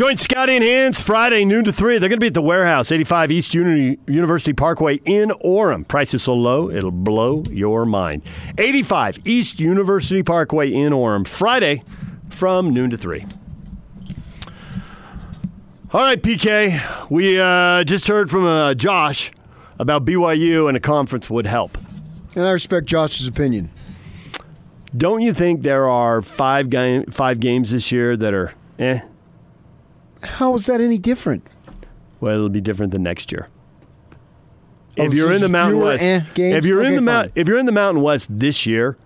Join Scotty and Hans Friday, noon to 3. They're going to be at the warehouse, 85 East Uni- University Parkway in Orem. Price is so low, it'll blow your mind. 85 East University Parkway in Orem, Friday from noon to 3. All right, PK. We uh, just heard from uh, Josh about BYU and a conference would help. And I respect Josh's opinion. Don't you think there are five, game, five games this year that are eh? How is that any different? Well, it'll be different than next year. Oh, if you're in the Mountain West, eh, if you're in the Mount, if you're in the Mountain West this year,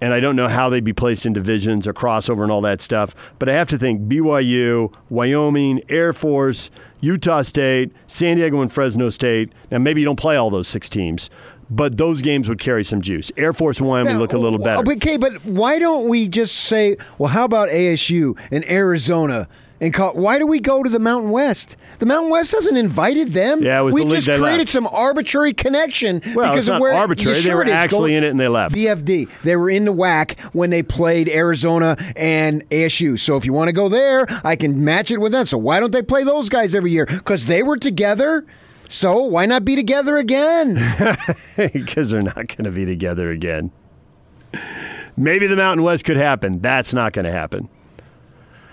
and I don't know how they'd be placed in divisions or crossover and all that stuff, but I have to think BYU, Wyoming, Air Force, Utah State, San Diego, and Fresno State. Now maybe you don't play all those six teams, but those games would carry some juice. Air Force and Wyoming look a little better. Okay, but why don't we just say, well, how about ASU and Arizona? And call, why do we go to the Mountain West? The Mountain West hasn't invited them. Yeah, it was we the just created left. some arbitrary connection Well, because it's of not where arbitrary. Yeah, They were actually in it and they left. VFD. They were in the WAC when they played Arizona and ASU. So if you want to go there, I can match it with them. So why don't they play those guys every year? Because they were together. So why not be together again? because they're not going to be together again. Maybe the Mountain West could happen. That's not going to happen.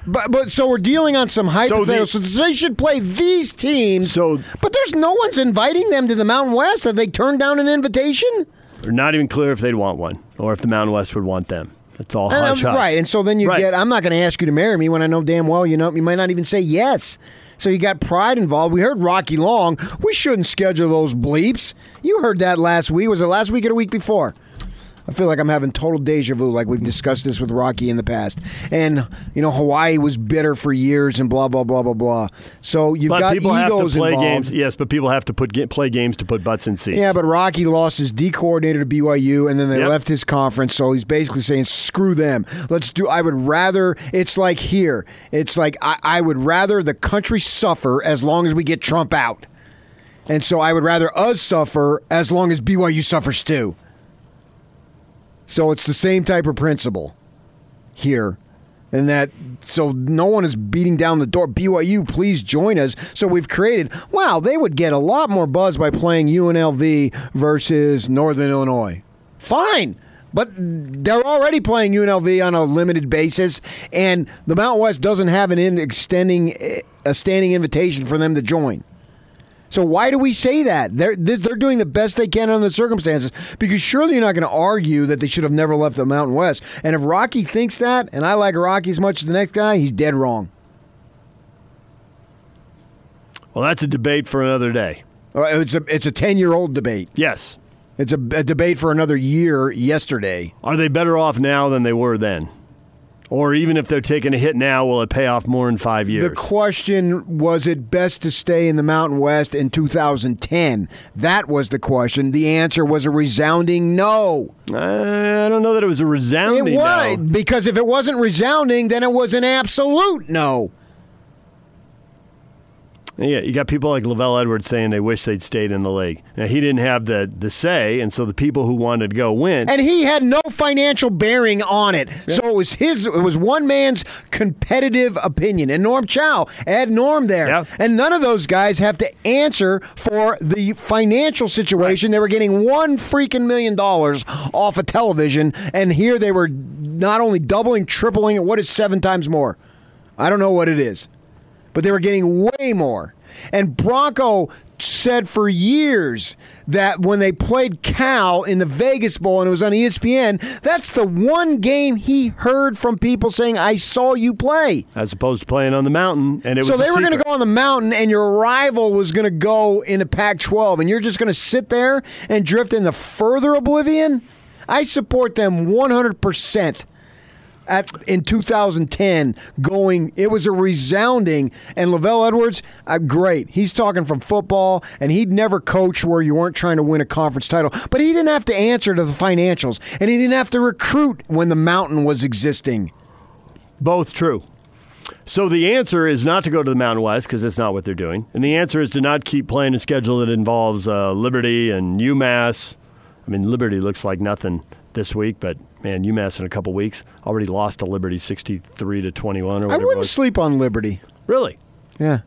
But but so we're dealing on some hypotheticals. So, the- they should play these teams. So- but there's no one's inviting them to the Mountain West. Have they turned down an invitation? They're not even clear if they'd want one or if the Mountain West would want them. That's all And, um, right, and so then you Right. get. I'm not going to ask you to marry me when I know damn well you know you might not even say yes. So you got pride involved. We heard Rocky Long. We shouldn't schedule those bleeps. You heard that last week. Was it last week or the week before? I feel like I'm having total deja vu, like we've discussed this with Rocky in the past. And you know, Hawaii was bitter for years, and blah blah blah blah blah. So you've But got people have egos to play involved. games. Yes, but people have to put play games to put butts in seats. Yeah, but Rocky lost his D coordinator to BYU, and then they Yep. left his conference. So he's basically saying, "Screw them. Let's do." I would rather. It's like here. It's like I, I would rather the country suffer as long as we get Trump out, and so I would rather us suffer as long as BYU suffers too. So it's the same type of principle here. And that, so no one is beating down the door. BYU, please join us. So we've created, wow, they would get a lot more buzz by playing UNLV versus Northern Illinois. Fine. But they're already playing UNLV on a limited basis, and the Mountain West doesn't have an in extending a standing invitation for them to join. So why do we say that? They're this, they're doing the best they can under the circumstances because surely you're not going to argue that they should have never left the Mountain West. And if Rocky thinks that, and I like Rocky as much as the next guy, he's dead wrong. well, that's a debate for another day. Uh, It's a it's a ten year old debate. Yes. It's a, a debate for another year. Yesterday, Are they better off now than they were then? Or even if they're taking a hit now, will it pay off more in five years? the question was: It best to stay in the Mountain West in 2010? That was the question. The answer was a resounding no. I don't know that it was a resounding It was no. because if it wasn't resounding, then it was an absolute no. Yeah, you got people like LaVell Edwards saying they wish they'd stayed in the league. Now he didn't have the the say, and so the people who wanted to go went. and he had no financial bearing on it. So it was his. It was one man's competitive opinion. And Norm Chow, add Norm there, Yeah. and none of those guys have to answer for the financial situation. They were getting one freaking million dollars off of television, and here they were not only doubling, tripling it. What is seven times more? I don't know what it is but they were getting way more. And Bronco said for years that when they played Cal in the Vegas Bowl and it was on ESPN, that's the one game he heard from people saying, I saw you play. as opposed to playing on the mountain, and it was So they were going to go on the mountain, and your rival was going to go in the Pac 12, and you're just going to sit there and drift into further oblivion? I support them 100%. At, in 2010, going, it was a resounding, and LaVell Edwards, uh, great. He's talking from football, and he'd never coach where you weren't trying to win a conference title, but he didn't have to answer to the financials, and he didn't have to recruit when the mountain was existing. Both true. So the answer is not to go to the Mountain West because that's not what they're doing, and the answer is to not keep playing a schedule that involves uh, Liberty and UMass. I mean, Liberty looks like nothing this week, but man, UMass in a couple weeks already lost to Liberty 63 to 21 or I whatever. it wouldn't sleep on Liberty. Really? Yeah.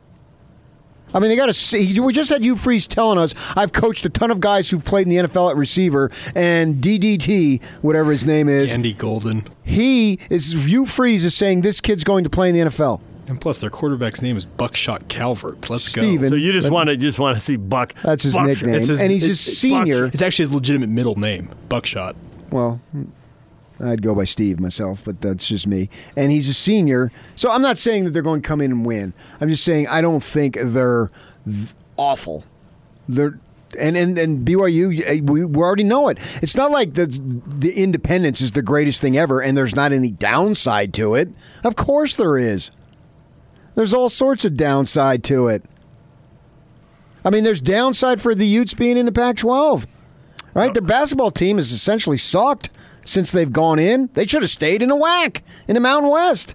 I mean, they got to see. We just had Hugh Freeze telling us I've coached a ton of guys who've played in the NFL at receiver, and DDT, whatever his name is, Andy Golden. he is. Hugh Freeze is saying this kid's going to play in the NFL. And plus, their quarterback's name is Buckshot Calvert. Let's Steven. go. So you just want to just want to see Buck. That's his Buck- nickname, his- and he's a it's- it's senior. It's actually his legitimate middle name, Buckshot. Well, I'd go by Steve myself, but that's just me. And he's a senior, so I'm not saying that they're going to come in and win. I'm just saying I don't think they're th- awful. They're and and, and BYU, eh, we, we already know it. It's not like the the independence is the greatest thing ever, and there's not any downside to it. Of course there is. There's all sorts of downside to it. I mean, there's downside for the Utes being in the Pac-12. Right? Their basketball team has essentially sucked since they've gone in. They should have stayed in the WAC in the Mountain West.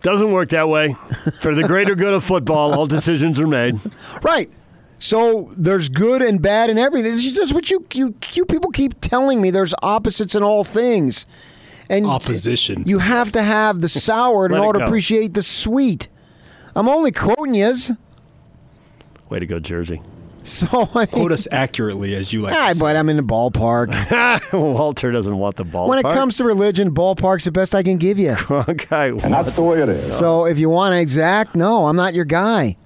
Doesn't work that way. For the greater good of football, all decisions are made. Right. So there's good and bad in everything. This is just what you, you you people keep telling me. There's opposites in all things. And Opposition. You have to have the sour in order to appreciate the sweet. I'm only quoting yous. Way to go, Jersey. So I Quote us accurately, as you like. To say. but I'm in the ballpark. Walter doesn't want the ball. when it comes to religion, ballpark's the best I can give you. okay. And that's the way it is. So if you want exact, no, I'm not your guy.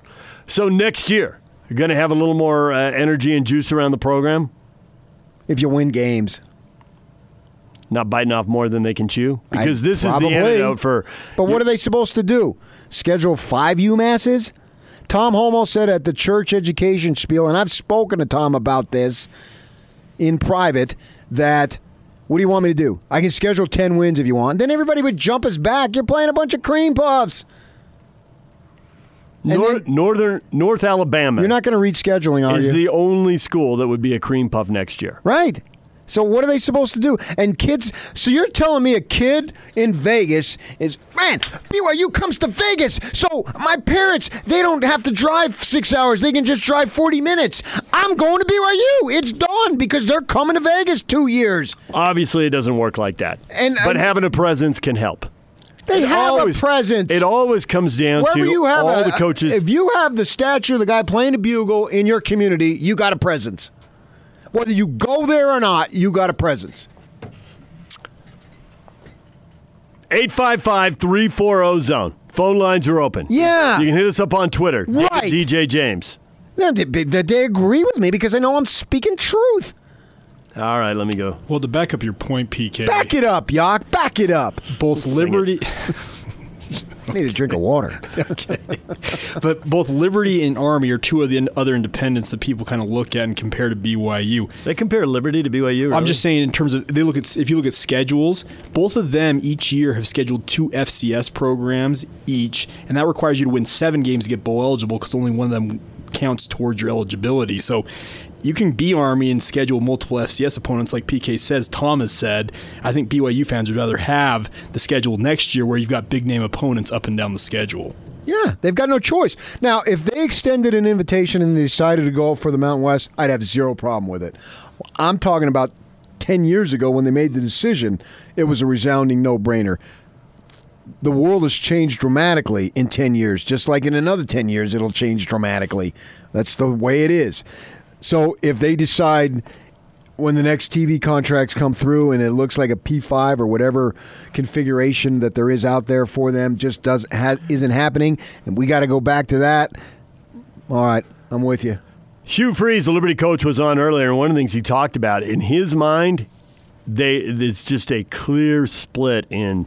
So next year, you're going to have a little more uh, energy and juice around the program. If you win games. Not biting off more than they can chew. I- Because this is the antidote for. But what are they supposed to do? Schedule five UMasses? Tom Holmoe said at the church education spiel, and I've spoken to Tom about this in private, that what do you want me to do? I can schedule 10 wins if you want. Then everybody would jump us back. You're playing a bunch of cream puffs. Nor- then- Northern North Alabama You're not going to read scheduling, are is you? the only school that would be a cream puff next year. Right. So what are they supposed to do? And kids, so you're telling me a kid in Vegas is man, BYU comes to Vegas. So my parents, they don't have to drive 6 hours. They can just drive 40 minutes. I'm going to BYU. It's done because they're coming to Vegas 2 years. Obviously, it doesn't work like that. And- but and- having a presence can help. They It have always- a presence. It always comes down Wherever to you have all a- the coaches. If you have the statue of the guy playing the bugle in your community, you got a presence. Whether you go there or not, you got a presence. 855 340 zone. Phone lines are open. Yeah. You can hit us up on Twitter. Right. DJ James. They, they, they agree with me because I know I'm speaking truth. All right, let me go. Well, to back up your point, PK, Back it up, Yock. Back it up. both Sing Liberty, I need a drink of water. but both Liberty and Army are two of the other independents that people kind of look at and compare to BYU. They compare Liberty to BYU. I'm just saying in terms of they look at if you look at schedules, both of them each year have scheduled two FCS programs each, and that requires you to win seven games to get bowl eligible because only one of them counts towards your eligibility. So you can be Army and schedule multiple FCS opponents, like PK says. Tom has said. I think BYU fans would rather have the schedule next year where you've got big name opponents up and down the schedule. Yeah, they've got no choice. Now, if they extended an invitation and they decided to go for the Mountain West, I'd have zero problem with it. I'm talking about 10 years ago when they made the decision, it was a resounding no brainer. The world has changed dramatically in 10 years, just like in another 10 years, it'll change dramatically. That's the way it is. So if they decide when the next TV contracts come through and it looks like a P5 or whatever configuration that there is out there for them just does ha- isn't happening, and we got to go back to that. All right, I'm with you. Hugh Freeze, the Liberty coach, was on earlier, and one of the things he talked about in his mind, they it's just a clear split in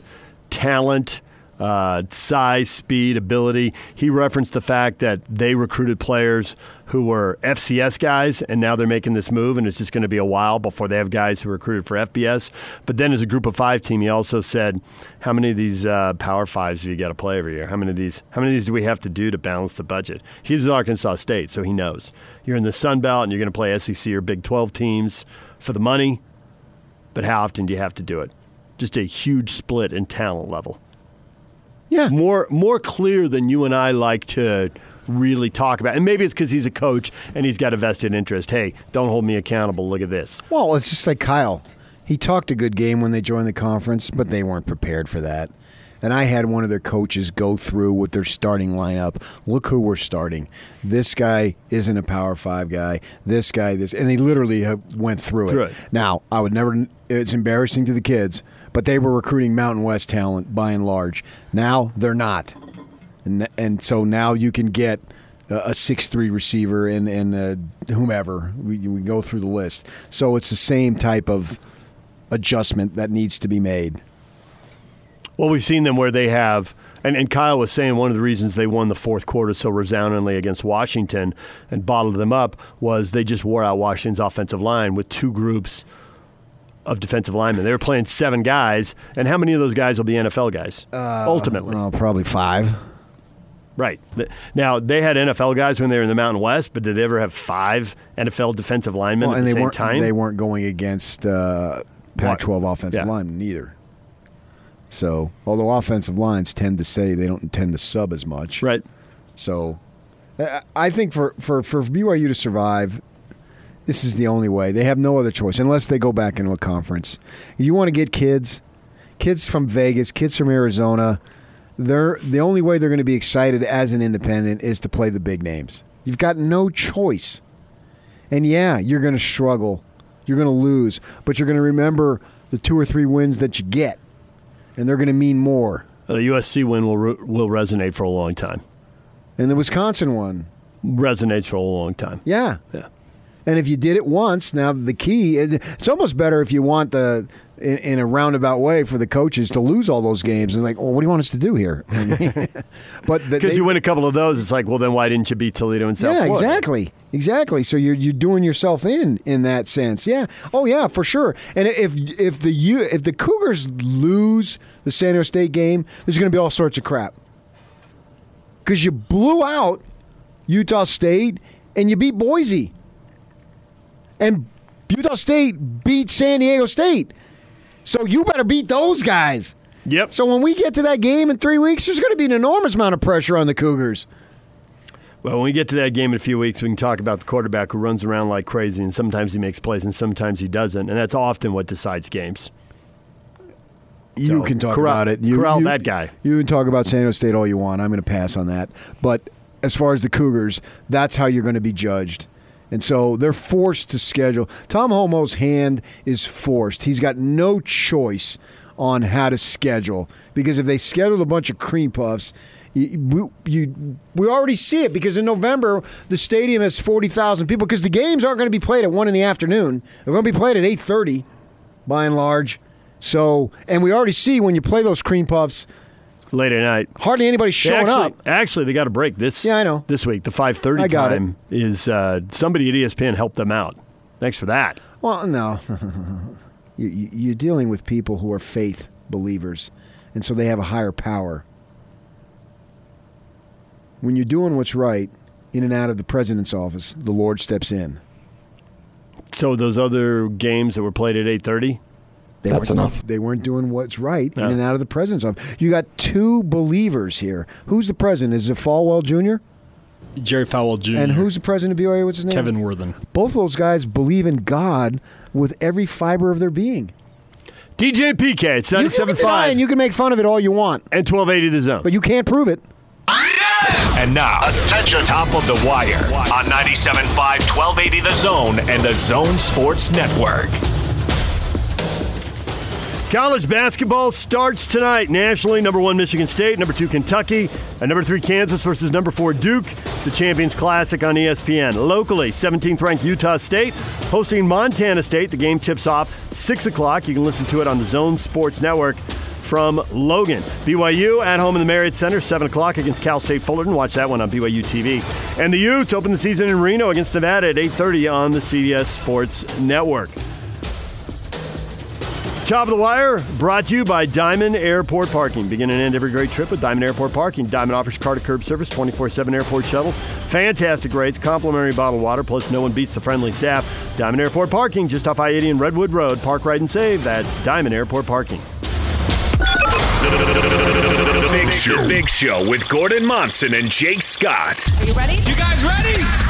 talent, uh, size, speed, ability. He referenced the fact that they recruited players who were FCS guys, and now they're making this move, and it's just going to be a while before they have guys who recruited for FBS. But then, as a group of five team, he also said, "How many of these uh, Power Fives have you got to play every year? How many of these? How many of these do we have to do to balance the budget?" He's at Arkansas State, so he knows you're in the Sun Belt and you're going to play SEC or Big 12 teams for the money. But how often do you have to do it? Just a huge split in talent level Yeah. more more clear than you and I like to really talk about. And maybe it's because he's a coach and he's got a vested interest. Hey, don't hold me accountable. Look at this. Well, it's just like Kyle. He talked a good game when they joined the conference, but they weren't prepared for that. And I had one of their coaches go through with their starting lineup. Look who we're starting. This guy isn't a Power Five guy. This guy, this, and they literally went through, Through it. it. Now, I would never. It's embarrassing to the kids, but they were recruiting Mountain West talent by and large. Now they're not, and and so now you can get a six three receiver and and uh, whomever we we go through the list. So it's the same type of adjustment that needs to be made. Well, we've seen them where they have, and, and Kyle was saying one of the reasons they won the fourth quarter so resoundingly against Washington and bottled them up was they just wore out Washington's offensive line with two groups of defensive linemen. They were playing seven guys, and how many of those guys will be NFL guys ultimately? Oh, probably five. Right. Now, they had NFL guys when they were in the Mountain West, but did they ever have five NFL defensive linemen Well, at the they same weren't time? they weren't going against uh, Pac-12 offensive Yeah. linemen either. So, although offensive lines tend to say they don't tend to sub as much, right. So, I- I think for, for, for BYU to survive, this is the only way. They have no other choice unless they go back into a conference. You want to get kids, kids from Vegas, kids from Arizona. They're the only way they're going to be excited as an independent is to play the big names. You've got no choice. And yeah, you're going to struggle. You're going to lose, but you're going to remember the two or three wins that you get, and they're going to mean more. The USC win will, re- will resonate for a long time. And the Wisconsin one, Resonates for a long time. Yeah. Yeah. And if you did it once, now the key it's almost better if you want the in, in a roundabout way for the coaches to lose all those games. It's like, well, what do you want us to do here? but Because you win a couple of those, it's like, well, then why didn't you beat Toledo and South yeah, Florida? exactly, exactly. So you're you're doing yourself in in that sense. Yeah. Oh yeah, for sure. And if if the U if the Cougars lose the San Diego State game, there's going to be all sorts of crap. Because you blew out Utah State and you beat Boise, and Utah State beat San Diego State. So you better beat those guys. Yep. So when we get to that game in three weeks, there's going to be an enormous amount of pressure on the Cougars. Well, when we get to that game in a few weeks, we can talk about the quarterback who runs around like crazy, and sometimes he makes plays, and sometimes he doesn't, and that's often what decides games. You So, can talk corral- about it. You, corral you- that guy. You can talk about San Diego State all you want. I'm going to pass on that. But as far as the Cougars, that's how you're going to be judged. And so they're forced to schedule. Tom Holmoe's hand is forced. He's got no choice on how to schedule because if they schedule a bunch of cream puffs, you, you, we already see it because in November the stadium has forty thousand people because the games aren't going to be played at one in the afternoon. They're going to be played at eight thirty, by and large. So, and we already see when you play those cream puffs, Late at night. hardly anybody showing actually, up. Actually, they got a break this. Yeah, I know. This week, the five thirty got it. time is uh, somebody at ESPN helped them out. Thanks for that. Well, no, you, you- you're dealing with people who are faith believers, and so they have a higher power. When you're doing what's right in and out of the president's office, the Lord steps in. So those other games that were played at eight thirty. They That's enough. They weren't doing what's right No. in and out of the president's office. You got two believers here. Who's the president? Is it Falwell Jr.? Jerry Falwell Jr. And who's the president of BYU? What's his name? Kevin Worthen. Both of those guys believe in God with every fiber of their being. DJ and PK, it's You can 97.5 deny and you can make fun of it all you want, and 1280 the zone. but you can't prove it. And now, attention, top of the wire on 97.5, 1280 The Zone and the Zone Sports Network. College basketball starts tonight. Nationally, number one Michigan State, number two Kentucky, and number three Kansas versus number four Duke. It's a Champions Classic on ESPN. Locally, 17th ranked Utah State hosting Montana State. The game tips off six o'clock. You can listen to it on the Zone Sports Network from Logan. BYU at home in the Marriott Center, 7 o'clock against Cal State Fullerton. Watch that one on BYU TV. And the Utes open the season in Reno against Nevada at 8.30 on the CBS Sports Network. Top of the wire brought to you by Diamond Airport Parking. Begin and end every great trip with Diamond Airport Parking. Diamond offers car to curb service, 24 7 airport shuttles, fantastic rates, complimentary bottled water, plus no one beats the friendly staff. Diamond Airport Parking, just off I 80 and Redwood Road. Park, ride, and save. That's Diamond Airport Parking. The Big Show. Big Show with Gordon Monson and Jake Scott. Are you ready? You guys ready?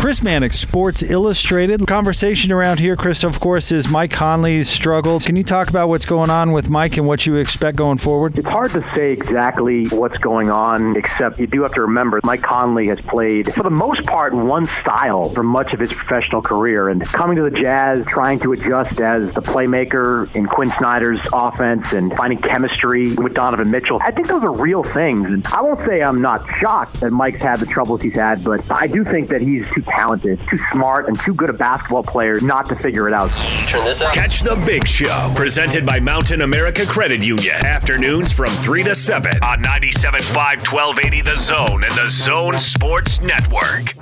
Chris Mannix, Sports Illustrated. Conversation around here, Chris, of course, is Mike Conley's struggles. Can you talk about what's going on with Mike and what you expect going forward? It's hard to say exactly what's going on, except you do have to remember Mike Conley has played, for the most part, one style for much of his professional career. And coming to the Jazz, trying to adjust as the playmaker in Quin Snyder's offense and finding chemistry with Donovan Mitchell, I think those are real things. And I won't say I'm not shocked that Mike's had the troubles he's had, but I do think that he's too talented, too smart, and too good a basketball player not to figure it out. Turn this up. Catch the Big Show, presented by Mountain America Credit Union. Afternoons from 3 to 7 on 97.5 1280 The Zone and the Zone Sports Network.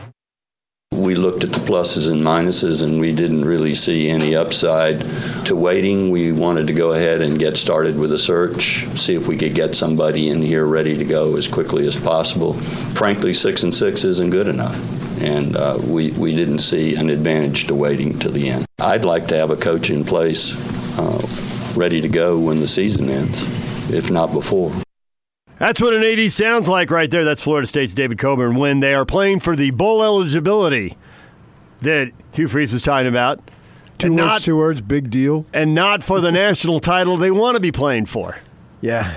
We looked at the pluses and minuses and we didn't really see any upside to waiting. We wanted to go ahead and get started with a search, see if we could get somebody in here ready to go as quickly as possible. Frankly, six and six isn't good enough, and uh, we, we didn't see an advantage to waiting to the end. I'd like to have a coach in place uh, ready to go when the season ends, if not before. That's what an AD sounds like right there. That's Florida State's David Coburn when they are playing for the bowl eligibility that Hugh Freeze was talking about. Two and words, not, two words, big deal. and not for the national title they want to be playing for. Yeah,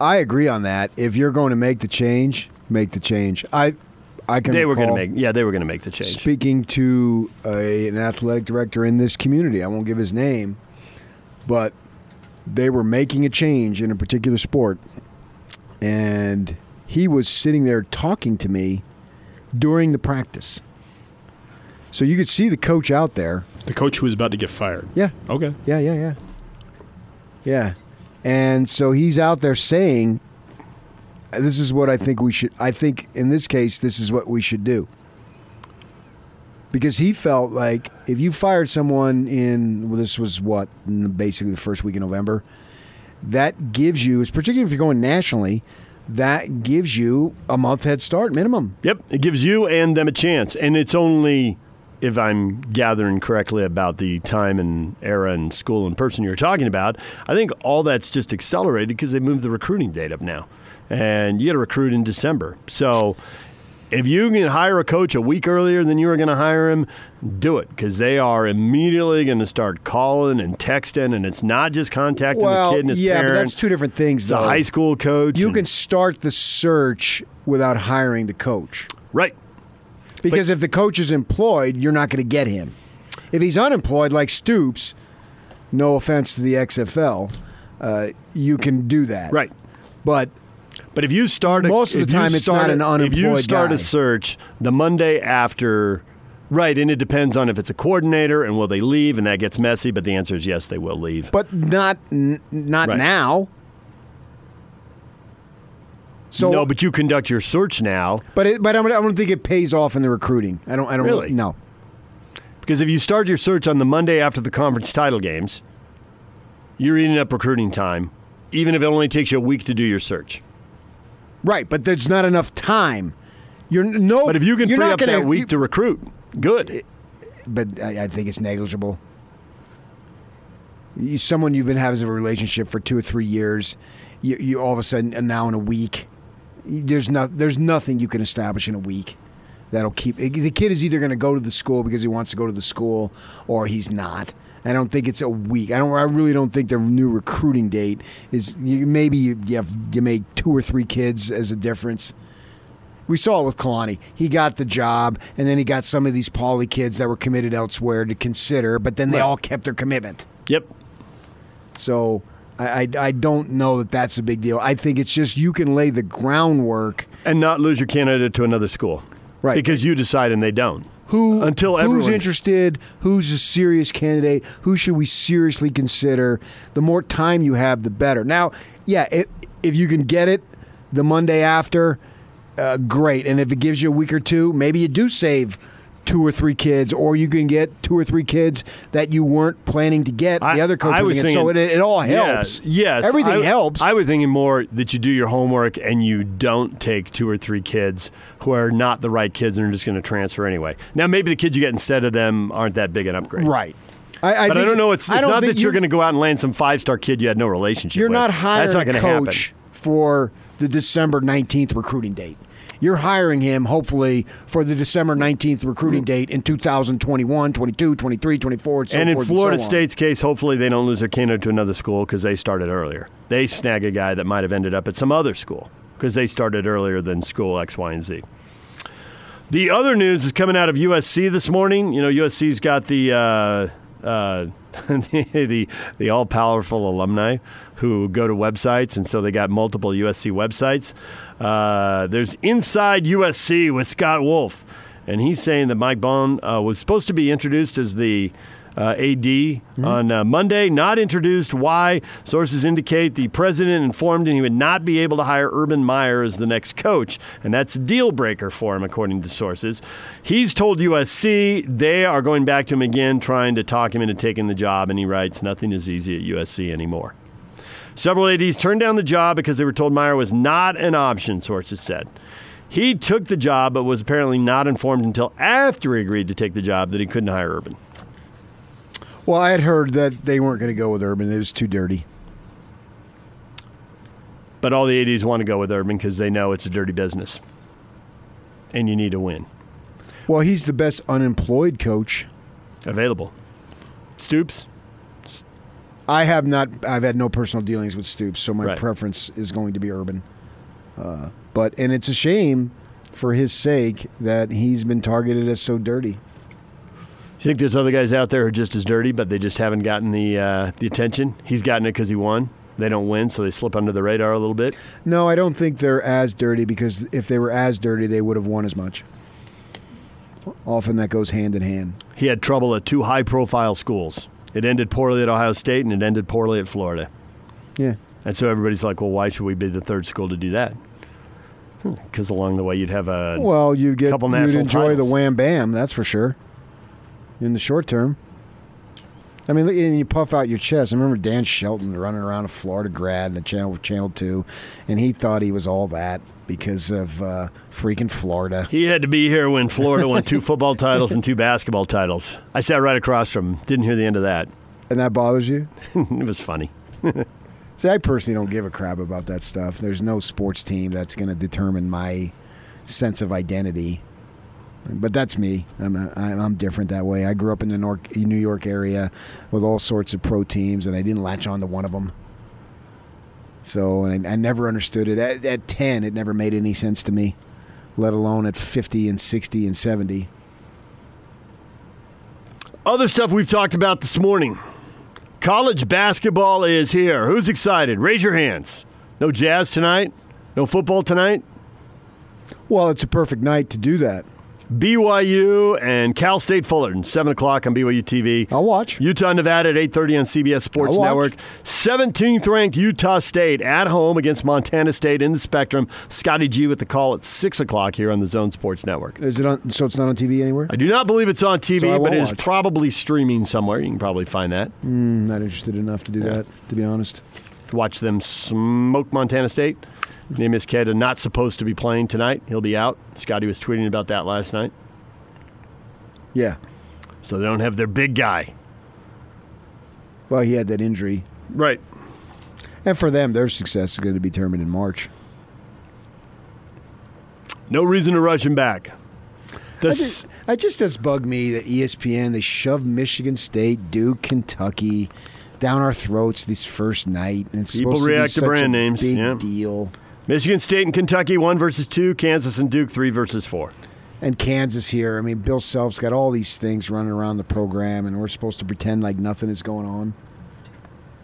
I agree on that. If you're going to make the change, make the change. I, I can. They were going to make, yeah, they were going to make the change. Speaking to a, an athletic director in this community, I won't give his name, but they were making a change in a particular sport, and he was sitting there talking to me during the practice. So you could see the coach out there. The coach who was about to get fired. Yeah. Okay. Yeah, yeah, yeah. Yeah. And so he's out there saying, this is what I think we should, I think in this case, this is what we should do. Because he felt like if you fired someone in, well, this was what, basically the first week in November, that gives you, particularly if you're going nationally, that gives you a month head start minimum. Yep, it gives you and them a chance, and it's only if I'm gathering correctly about the time and era and school and person you're talking about. I think all that's just accelerated because they moved the recruiting date up now, and you got to recruit in December. So if you can hire a coach a week earlier than you were going to hire him, do it because they are immediately going to start calling and texting, and it's not just contacting Well, the kid and his yeah, but that's two different things. The though. high school coach. You and- can start the search without hiring the coach. right. Because if the coach is employed, you're not going to get him. If he's unemployed, like Stoops, no offense to the XFL, uh, you can do that. Right. But But if you start a, Most of the time it's not an a- If you start guy. a search the Monday after, right, and it depends on if it's a coordinator and will they leave, and that gets messy. But the answer is yes, they will leave. but not n- not Right. now. So no, but you conduct your search now but it, but I don't, I don't think it pays off in the recruiting. I don't I don't Really? no. because if you start your search on the Monday after the conference title games, you're eating up recruiting time, even if it only takes you a week to do your search. Right, but there's not enough time. You're no. But if you can free up gonna, that week you- to recruit, good. but I, I think it's negligible. You, someone you've been having a relationship for two or three years, you, you all of a sudden now in a week, there's not there's nothing you can establish in a week that'll keep the kid is either going to go to the school because he wants to go to the school or he's not. I don't think it's a week. I don't. I really don't think the new recruiting date is. You, maybe you, you have you make two or three kids as a difference. We saw it with Kalani. He got the job, and then he got some of these poly kids that were committed elsewhere to consider, but then they Right. all kept their commitment. Yep. So I, I, I don't know that that's a big deal. I think it's just you can lay the groundwork. And not lose your candidate to another school. Right. Because you decide and they don't. Who Until everyone. who's interested? Who's a serious candidate? Who should we seriously consider? The more time you have, the better. Now, yeah, if, if you can get it the Monday after, uh, great. And if it gives you a week or two, maybe you do save two or three kids, or you can get two or three kids that you weren't planning to get. the other coach I was thinking, so it, it all Yeah, helps. yes, everything I, helps. I was thinking more that you do your homework and you don't take two or three kids who are not the right kids and are just going to transfer anyway. Now, maybe the kids you get instead of them aren't that big an upgrade. right. I, I But I don't know. It's, it's don't not that you're going to go out and land some five star kid you had no relationship You're with. not hiring That's not a coach happen. for the December 19th recruiting date. You're hiring him, hopefully, for the December 19th recruiting date in 2021, 22, 23, 24, so and in Florida so on. State's case, hopefully they don't lose their candidate to another school because they started earlier. They snag a guy that might have ended up at some other school because they started earlier than school X, Y, and Z. The other news is coming out of USC this morning. You know, USC's got the uh, uh, the the all powerful alumni who go to websites, and so they got multiple USC websites. Uh, there's Inside USC with Scott Wolf, and he's saying that Mike Bohn uh, was supposed to be introduced as the AD on uh, Monday, not introduced. Why? Sources indicate the president informed him he would not be able to hire Urban Meyer as the next coach, and that's a deal breaker for him, according to sources. He's told USC they are going back to him again, trying to talk him into taking the job, and he writes, Nothing is easy at USC anymore. Several ADs turned down the job because they were told Meyer was not an option, sources said. He took the job, but was apparently not informed until after he agreed to take the job that he couldn't hire Urban. Well, I had heard that they weren't going to go with Urban. It was too dirty. But all the ADs want to go with Urban because they know it's a dirty business. And you need to win. Well, he's the best unemployed coach. Available. Stoops, I have not. I've had no personal dealings with Stoops, so my Right. preference is going to be Urban. Uh, but and it's a shame for his sake that he's been targeted as so dirty. Think there's other guys out there who are just as dirty, but they just haven't gotten the uh, the attention? He's gotten it because he won. They don't win, so they slip under the radar a little bit. No, I don't think they're as dirty because if they were as dirty, they would have won as much. Often that goes hand in hand. He had trouble at two high profile schools. It ended poorly at Ohio State and it ended poorly at Florida. Yeah. And so everybody's like, well, why should we be the third school to do that? Because along the way, you'd have a Well, you get couple you'd enjoy titles. the wham bam, that's for sure. In the short term. I mean, and you puff out your chest. I remember Dan Shelton running around a Florida grad in the channel Channel Two, and he thought he was all that because of uh, freaking Florida. He had to be here when Florida won two football titles and two basketball titles. I sat right across from him. Didn't hear the end of that. And that bothers you? it was funny. See, I personally don't give a crap about that stuff. There's no sports team that's going to determine my sense of identity. But that's me. I'm a, I'm different that way. I grew up in the Nor- New York area with all sorts of pro teams, and I didn't latch on to one of them. So and I, I never understood it. At, at 10, it never made any sense to me, let alone at 50 and 60 and 70. Other stuff we've talked about this morning. College basketball is here. Who's excited? Raise your hands. No jazz tonight? No football tonight? Well, it's a perfect night to do that. BYU and Cal State Fullerton, 7 o'clock on BYU TV. I'll watch. Utah, Nevada at 8.30 on CBS Sports. Network. 17th ranked Utah State at home against Montana State in the Spectrum. Scotty G with the call at 6 o'clock here on the Zone Sports Network. Is it on? So it's not on TV anywhere. I do not believe it's on TV, So but it is watch. probably streaming somewhere. You can probably find that. I'm not interested enough to do that, to be honest. Watch them smoke Montana State. Neemias Queta not supposed to be playing tonight. He'll be out. Scotty was tweeting about that last night. Yeah. So they don't have their big guy. Well, he had that injury. Right. And for them, their success is going to be determined in March. No reason to rush him back. I just, it just does bug me that ESPN they shoved Michigan State, Duke, Kentucky down our throats this first night, and it's People supposed react to to be such brand a names, Big yeah. deal. Michigan State and Kentucky, one versus two. Kansas and Duke, three versus four. And Kansas here. I mean, Bill Self's got all these things running around the program, and we're supposed to pretend like nothing is going on.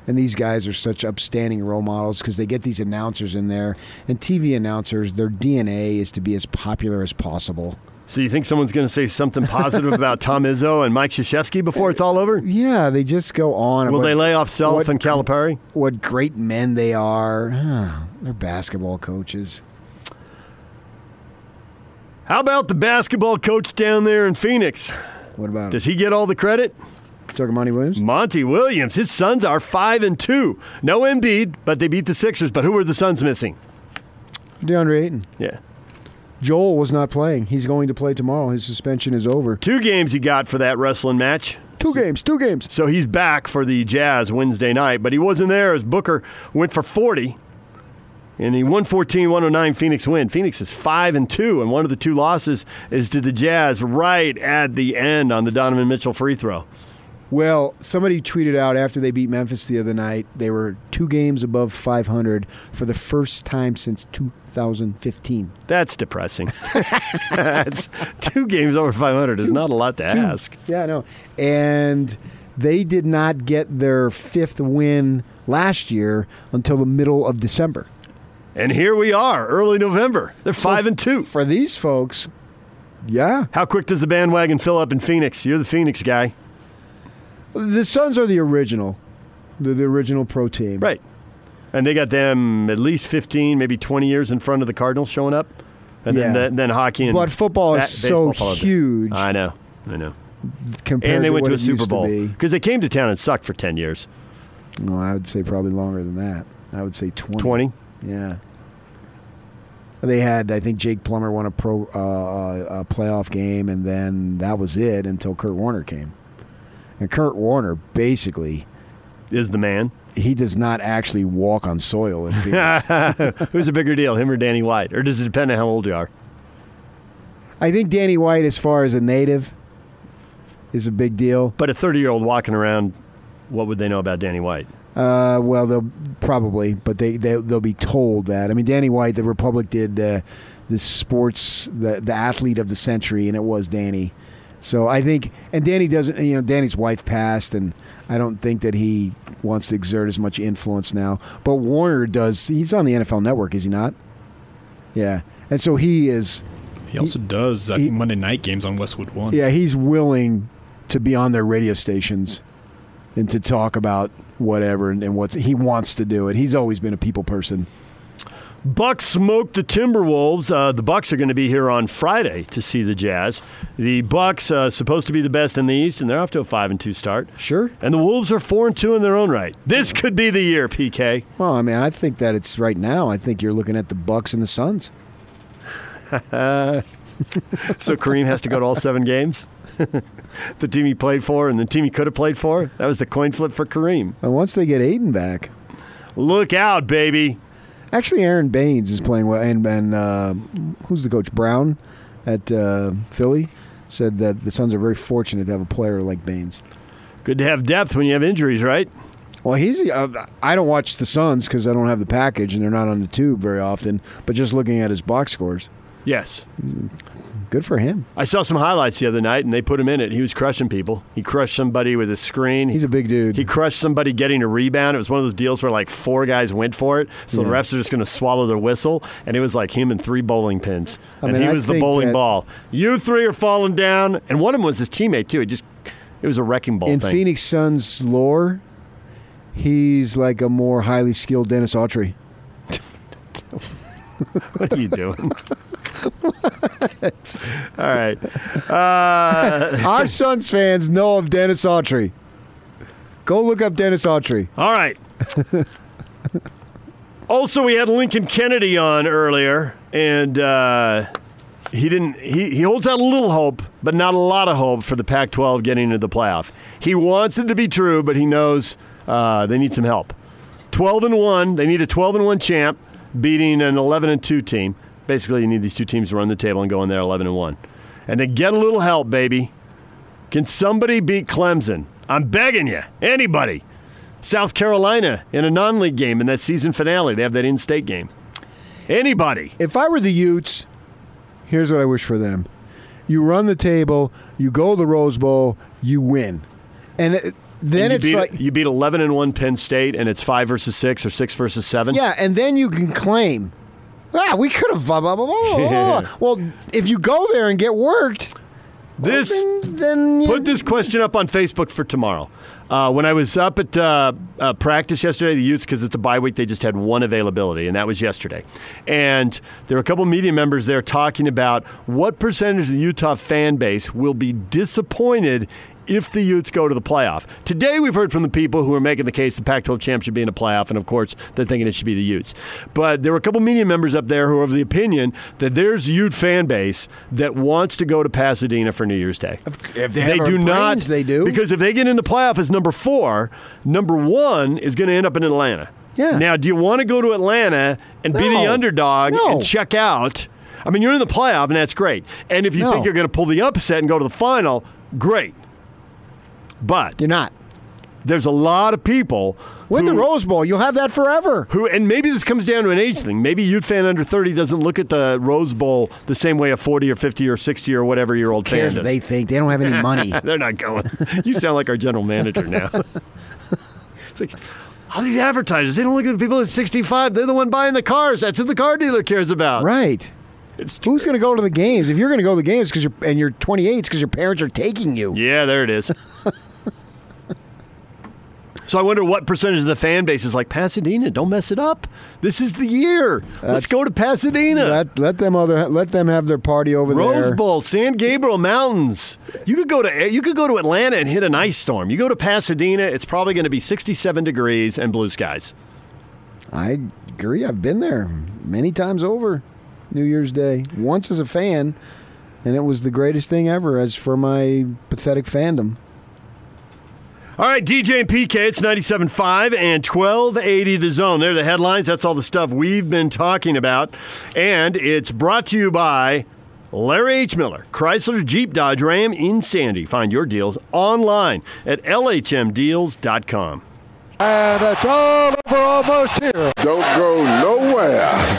And these guys are such upstanding role models because they get these announcers in there, and TV announcers, their DNA is to be as popular as possible. So you think someone's going to say something positive about Tom Izzo and Mike Krzyzewski before it's all over? Yeah, they just go on. Will about they lay off Self what and Calipari? what great men they are. Ah, They're basketball coaches. How about the basketball coach down there in Phoenix? What about Does he get all the credit? talking Monty Williams? Monty Williams. His Suns are five and two. No Embiid, but they beat the Sixers. But who are the Suns missing? DeAndre Ayton. Yeah, Joel was not playing. He's going to play tomorrow. His suspension is over. two games he got for that wrestling match. Two games. Two games. So he's back for the Jazz Wednesday night, but he wasn't there as Booker went for 40 in the 114-109 Phoenix win. Phoenix is 5 and 2 and one of the two losses is to the Jazz right at the end on the Donovan Mitchell free throw. Well, somebody tweeted out after they beat Memphis the other night, they were two games above 500 for the first time since 2015. That's depressing. That's two games over 500 is not a lot to ask. Yeah, I know. And they did not get their fifth win last year until the middle of December. And here we are, early November. They're 5 and 2. For these folks, yeah. How quick does the bandwagon fill up in Phoenix? You're the Phoenix guy. The Suns are the original, the, the original pro team. Right. And they got them at least 15, maybe 20 years in front of the Cardinals showing up. And then, Yeah. then, then hockey and But football is so baseball followed that. huge. I know. I know. compared And they to went to a Super Bowl because they came to town and sucked for 10 years. Well, I would say probably longer than that. I would say 20. 20? Yeah. They had, I think Jake Plummer won a pro uh, a playoff game, and then that was it until Kurt Warner came. And Kurt Warner basically Is the man. he does not actually walk on soil. In Who's a bigger deal, him or Danny White? Or does it depend on how old you are? I think Danny White, as far as a native, is a big deal. But a 30 year old walking around, what would they know about Danny White? Uh, well, they'll probably, but they, they they'll be told that. I mean, Danny White, the Republic did uh, the sports the the athlete of the century, and it was Danny. So I think, and Danny doesn't. You know, Danny's wife passed, and I don't think that he wants to exert as much influence now. But Warner does. He's on the NFL Network, is he not? Yeah, and so he is. He also does I he- Monday night games on Westwood One. Yeah, he's willing to be on their radio stations and to talk about whatever and, and what he wants to do it. He's always been a people person. Bucks smoked the Timberwolves. Uh, the Bucks are going to be here on Friday to see the Jazz. The Bucks uh, supposed to be the best in the East, and they're off to a five and two start. Sure. And the Wolves are four and two in their own right. This could be the year, PK. Well, I mean, I think that it's right now. I think you're looking at the Bucks and the Suns. So Kareem has to go to all seven games. the team he played for and the team he could have played for. That was the coin flip for Kareem. And once they get Ayton back, Look out, baby. Actually, Aron Baynes is playing well. And, and uh, who's the coach? Brown at uh, Philly said that the Suns are very fortunate to have a player like Baynes. Good to have depth when you have injuries, right? Well, he's. Uh, I don't watch the Suns because I don't have the package and they're not on the tube very often. But just looking at his box scores, Yes. Good for him. I saw some highlights the other night, and they put him in it. He was crushing people. He crushed somebody with a screen. He's a big dude. He crushed somebody getting a rebound. It was one of those deals where like four guys went for it, so the refs are just going to swallow their whistle, and it was like him and three bowling pins, I and mean, he I was the bowling ball. You three are falling down, and one of them was his teammate too. It just it was a wrecking ball In thing. Phoenix Suns lore, he's like a more highly skilled Dennis Awtrey. what are you doing? All right. Uh, Our Suns fans know of Dennis Awtrey. Go look up Dennis Awtrey. All right. also, we had Lincoln Kennedy on earlier, and uh, he didn't. He, he holds out a little hope, but not a lot of hope for the Pac-12 getting into the playoff. He wants it to be true, but he knows uh, they need some help. 12 and one. They need a 12 and one champ beating an 11 and two team. Basically, you need these two teams to run the table and go in there 11 and one, and then get a little help, baby. Can somebody beat Clemson? I'm begging you. Anybody. South Carolina in a non league game in that season finale. They have that in state game. Anybody. If I were the Utes, here's what I wish for them. You run the table, you go to the Rose Bowl, you win. And it, then it's beat, like you beat 11 and 1 Penn State, and it's 5 versus 6 or 6 versus 7. Yeah, and then you can claim, ah, we could have blah blah blah blah. blah, well, if you go there and get worked, This. then, then you, Put this question up on Facebook for tomorrow. Uh, when I was up at uh, uh, practice yesterday, the Utes, because it's a bye week, they just had one availability, and that was yesterday. And there were a couple media members there talking about what percentage of the Utah fan base will be disappointed if the Utes go to the playoff. Today, we've heard from the people who are making the case the Pac 12 champ should be in a playoff, and of course, they're thinking it should be the Utes. But there were a couple media members up there who are of the opinion that there's a Ute fan base that wants to go to Pasadena for New Year's Day. if they, have do not. they do. Because if they get into playoff as number four, number one is going to end up in Atlanta. Yeah. Now, do you want to go to Atlanta and be the underdog No. and check out? I mean, you're in the playoff, and that's great. And if you No. think you're going to pull the upset and go to the final, great. But You're not. there's a lot of people Win the Rose Bowl. You'll have that forever. who, and maybe this comes down to an age thing. Maybe youth fan under 30 doesn't look at the Rose Bowl the same way a 40 or 50 or 60 or whatever year old fan cares does. what they think? They don't have any money. They're not going. You sound like our general manager now. it's like all these advertisers. They don't look at the people at 65. They're the one buying the cars. That's who the car dealer cares about. right. It's Who's going to go to the games? If you're going to go to the games because you're and you're 28, it's because your parents are taking you. Yeah, there it is. so I wonder what percentage of the fan base is like Pasadena. Don't mess it up. This is the year. Let's go to Pasadena. Let let them other let them have their party over Rose there. Rose Bowl, San Gabriel Mountains. You could go to you could go to Atlanta and hit an ice storm. You go to Pasadena, it's probably going to be 67 degrees and blue skies. I agree. I've been there many times over New Year's Day. Once as a fan, and it was the greatest thing ever as for my pathetic fandom. All right, DJ and PK, it's 97.5 and 1280 the zone. They're the headlines. That's all the stuff we've been talking about. And it's brought to you by Larry H. Miller, Chrysler Jeep Dodge Ram in Sandy. Find your deals online at LHMdeals.com. And it's all over almost here. Don't go nowhere.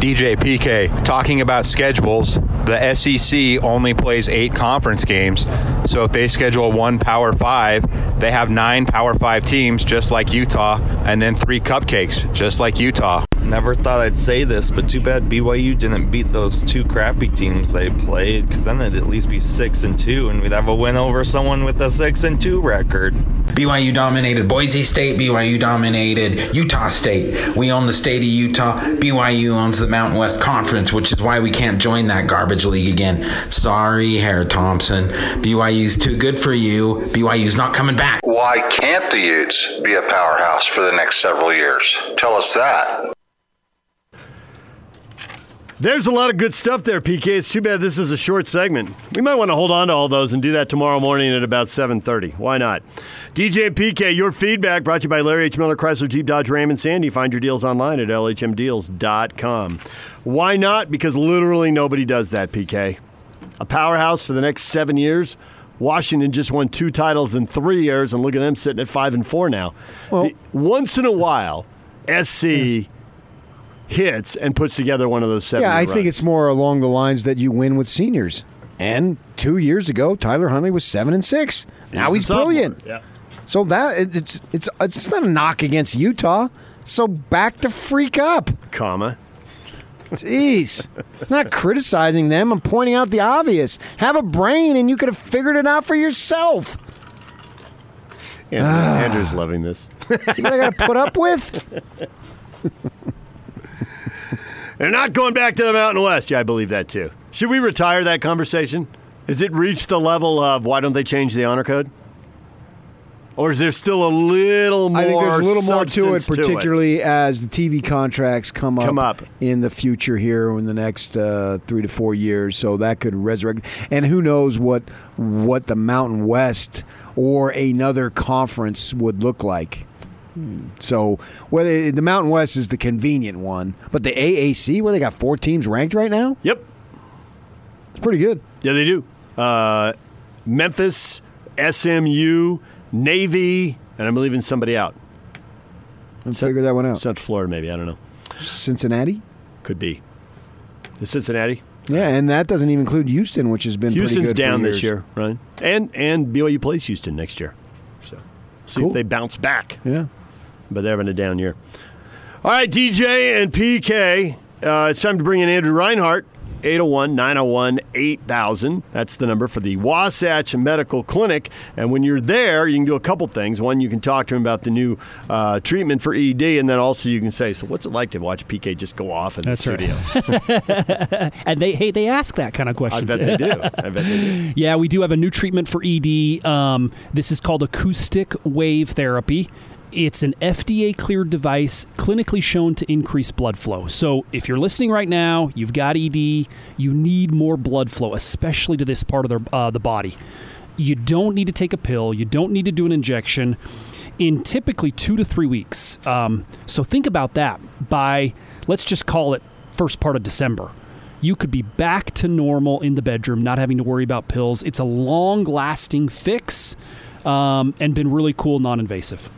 DJ PK talking about schedules. The SEC only plays eight conference games. So if they schedule one Power Five, they have nine Power Five teams, just like Utah, and then three cupcakes, just like Utah. Never thought I'd say this, but too bad BYU didn't beat those two crappy teams they played, because then they'd at least be six and two, and we'd have a win over someone with a six and two record. BYU dominated Boise State. BYU dominated Utah State. We own the state of Utah. BYU owns the Mountain West Conference, which is why we can't join that garbage league again. Sorry, Harry Thompson. BYU's too good for you. BYU's not coming back. Why can't the Utes be a powerhouse for the next several years? Tell us that. There's a lot of good stuff there, PK. It's too bad this is a short segment. We might want to hold on to all those and do that tomorrow morning at about 7.30. Why not? DJ PK, your feedback brought to you by Larry H. Miller, Chrysler, Jeep, Dodge, Ram, and Sandy. Find your deals online at lhmdeals.com. Why not? Because literally nobody does that, PK. A powerhouse for the next seven years. Washington just won two titles in three years, and look at them sitting at five and four now. The- once in a while, SC hits and puts together one of those seven. Yeah, I think it's more along the lines that you win with seniors. And two years ago, Tyler Huntley was seven and six. Now he's brilliant. Yeah. So that it's it's it's not a knock against Utah. So back to freak up. Comma. Jeez. not criticizing them. I'm pointing out the obvious. Have a brain and you could have figured it out for yourself. Andrew, Ah. Andrew's loving this. What I got to put up with? They're not going back to the Mountain West. Yeah, I believe that too. Should we retire that conversation? Has it reached the level of why don't they change the honor code? Or is there still a little more? I think there's a little more to it, particularly as the TV contracts come up, up. in the future here in the next uh, three to four years. So that could resurrect. And who knows what what the Mountain West or another conference would look like. So whether the Mountain West is the convenient one, but the AAC, where they got four teams ranked right now, Yep. it's pretty good. Yeah, they do. Uh, Memphis, SMU, Navy, and I'm leaving somebody out. Let's figure that one out. Central Florida, maybe. I don't know. Cincinnati, Could be. The Cincinnati. yeah, and that doesn't even include Houston, which has been pretty Houston's down this year, right? And and BYU plays Houston next year. So see Cool. if they bounce back. Yeah. But they're having a down year. All right, DJ and PK, uh, it's time to bring in Andrew Reinhardt. 801 901 8000. That's the number for the Wasatch Medical Clinic. And when you're there, you can do a couple things. One, you can talk to him about the new uh, treatment for ED, and then also you can say, So, what's it like to watch PK just go off in That's the right. studio? and they hey they ask that kind of question. I bet they do. I bet they do. Yeah, we do have a new treatment for ED. Um, this is called acoustic wave therapy. It's an FDA cleared device clinically shown to increase blood flow. So, if you're listening right now, you've got ED, you need more blood flow, especially to this part of the, uh, the body. You don't need to take a pill, you don't need to do an injection. in typically two to three weeks. Um, so think about that. By let's just call it first part of December, you could be back to normal in the bedroom, not having to worry about pills. It's a long lasting fix um, and been really cool, non invasive.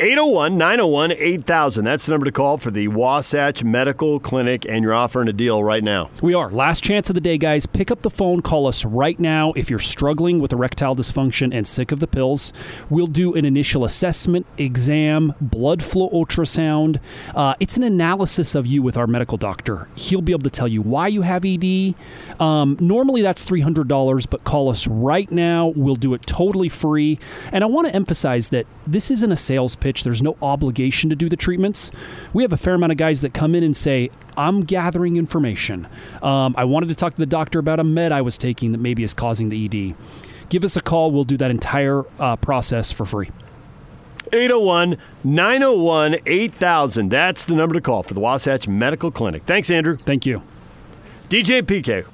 801 901 8000. That's the number to call for the Wasatch Medical Clinic, and you're offering a deal right now. We are. Last chance of the day, guys. Pick up the phone. Call us right now if you're struggling with erectile dysfunction and sick of the pills. We'll do an initial assessment, exam, blood flow ultrasound. Uh, it's an analysis of you with our medical doctor. He'll be able to tell you why you have ED. Um, normally that's $300, but call us right now. We'll do it totally free. And I want to emphasize that this isn't a sales pitch. There's no obligation to do the treatments. We have a fair amount of guys that come in and say, I'm gathering information. Um, I wanted to talk to the doctor about a med I was taking that maybe is causing the ED. Give us a call. We'll do that entire uh, process for free. 801 901 8000. That's the number to call for the Wasatch Medical Clinic. Thanks, Andrew. Thank you. DJ PK,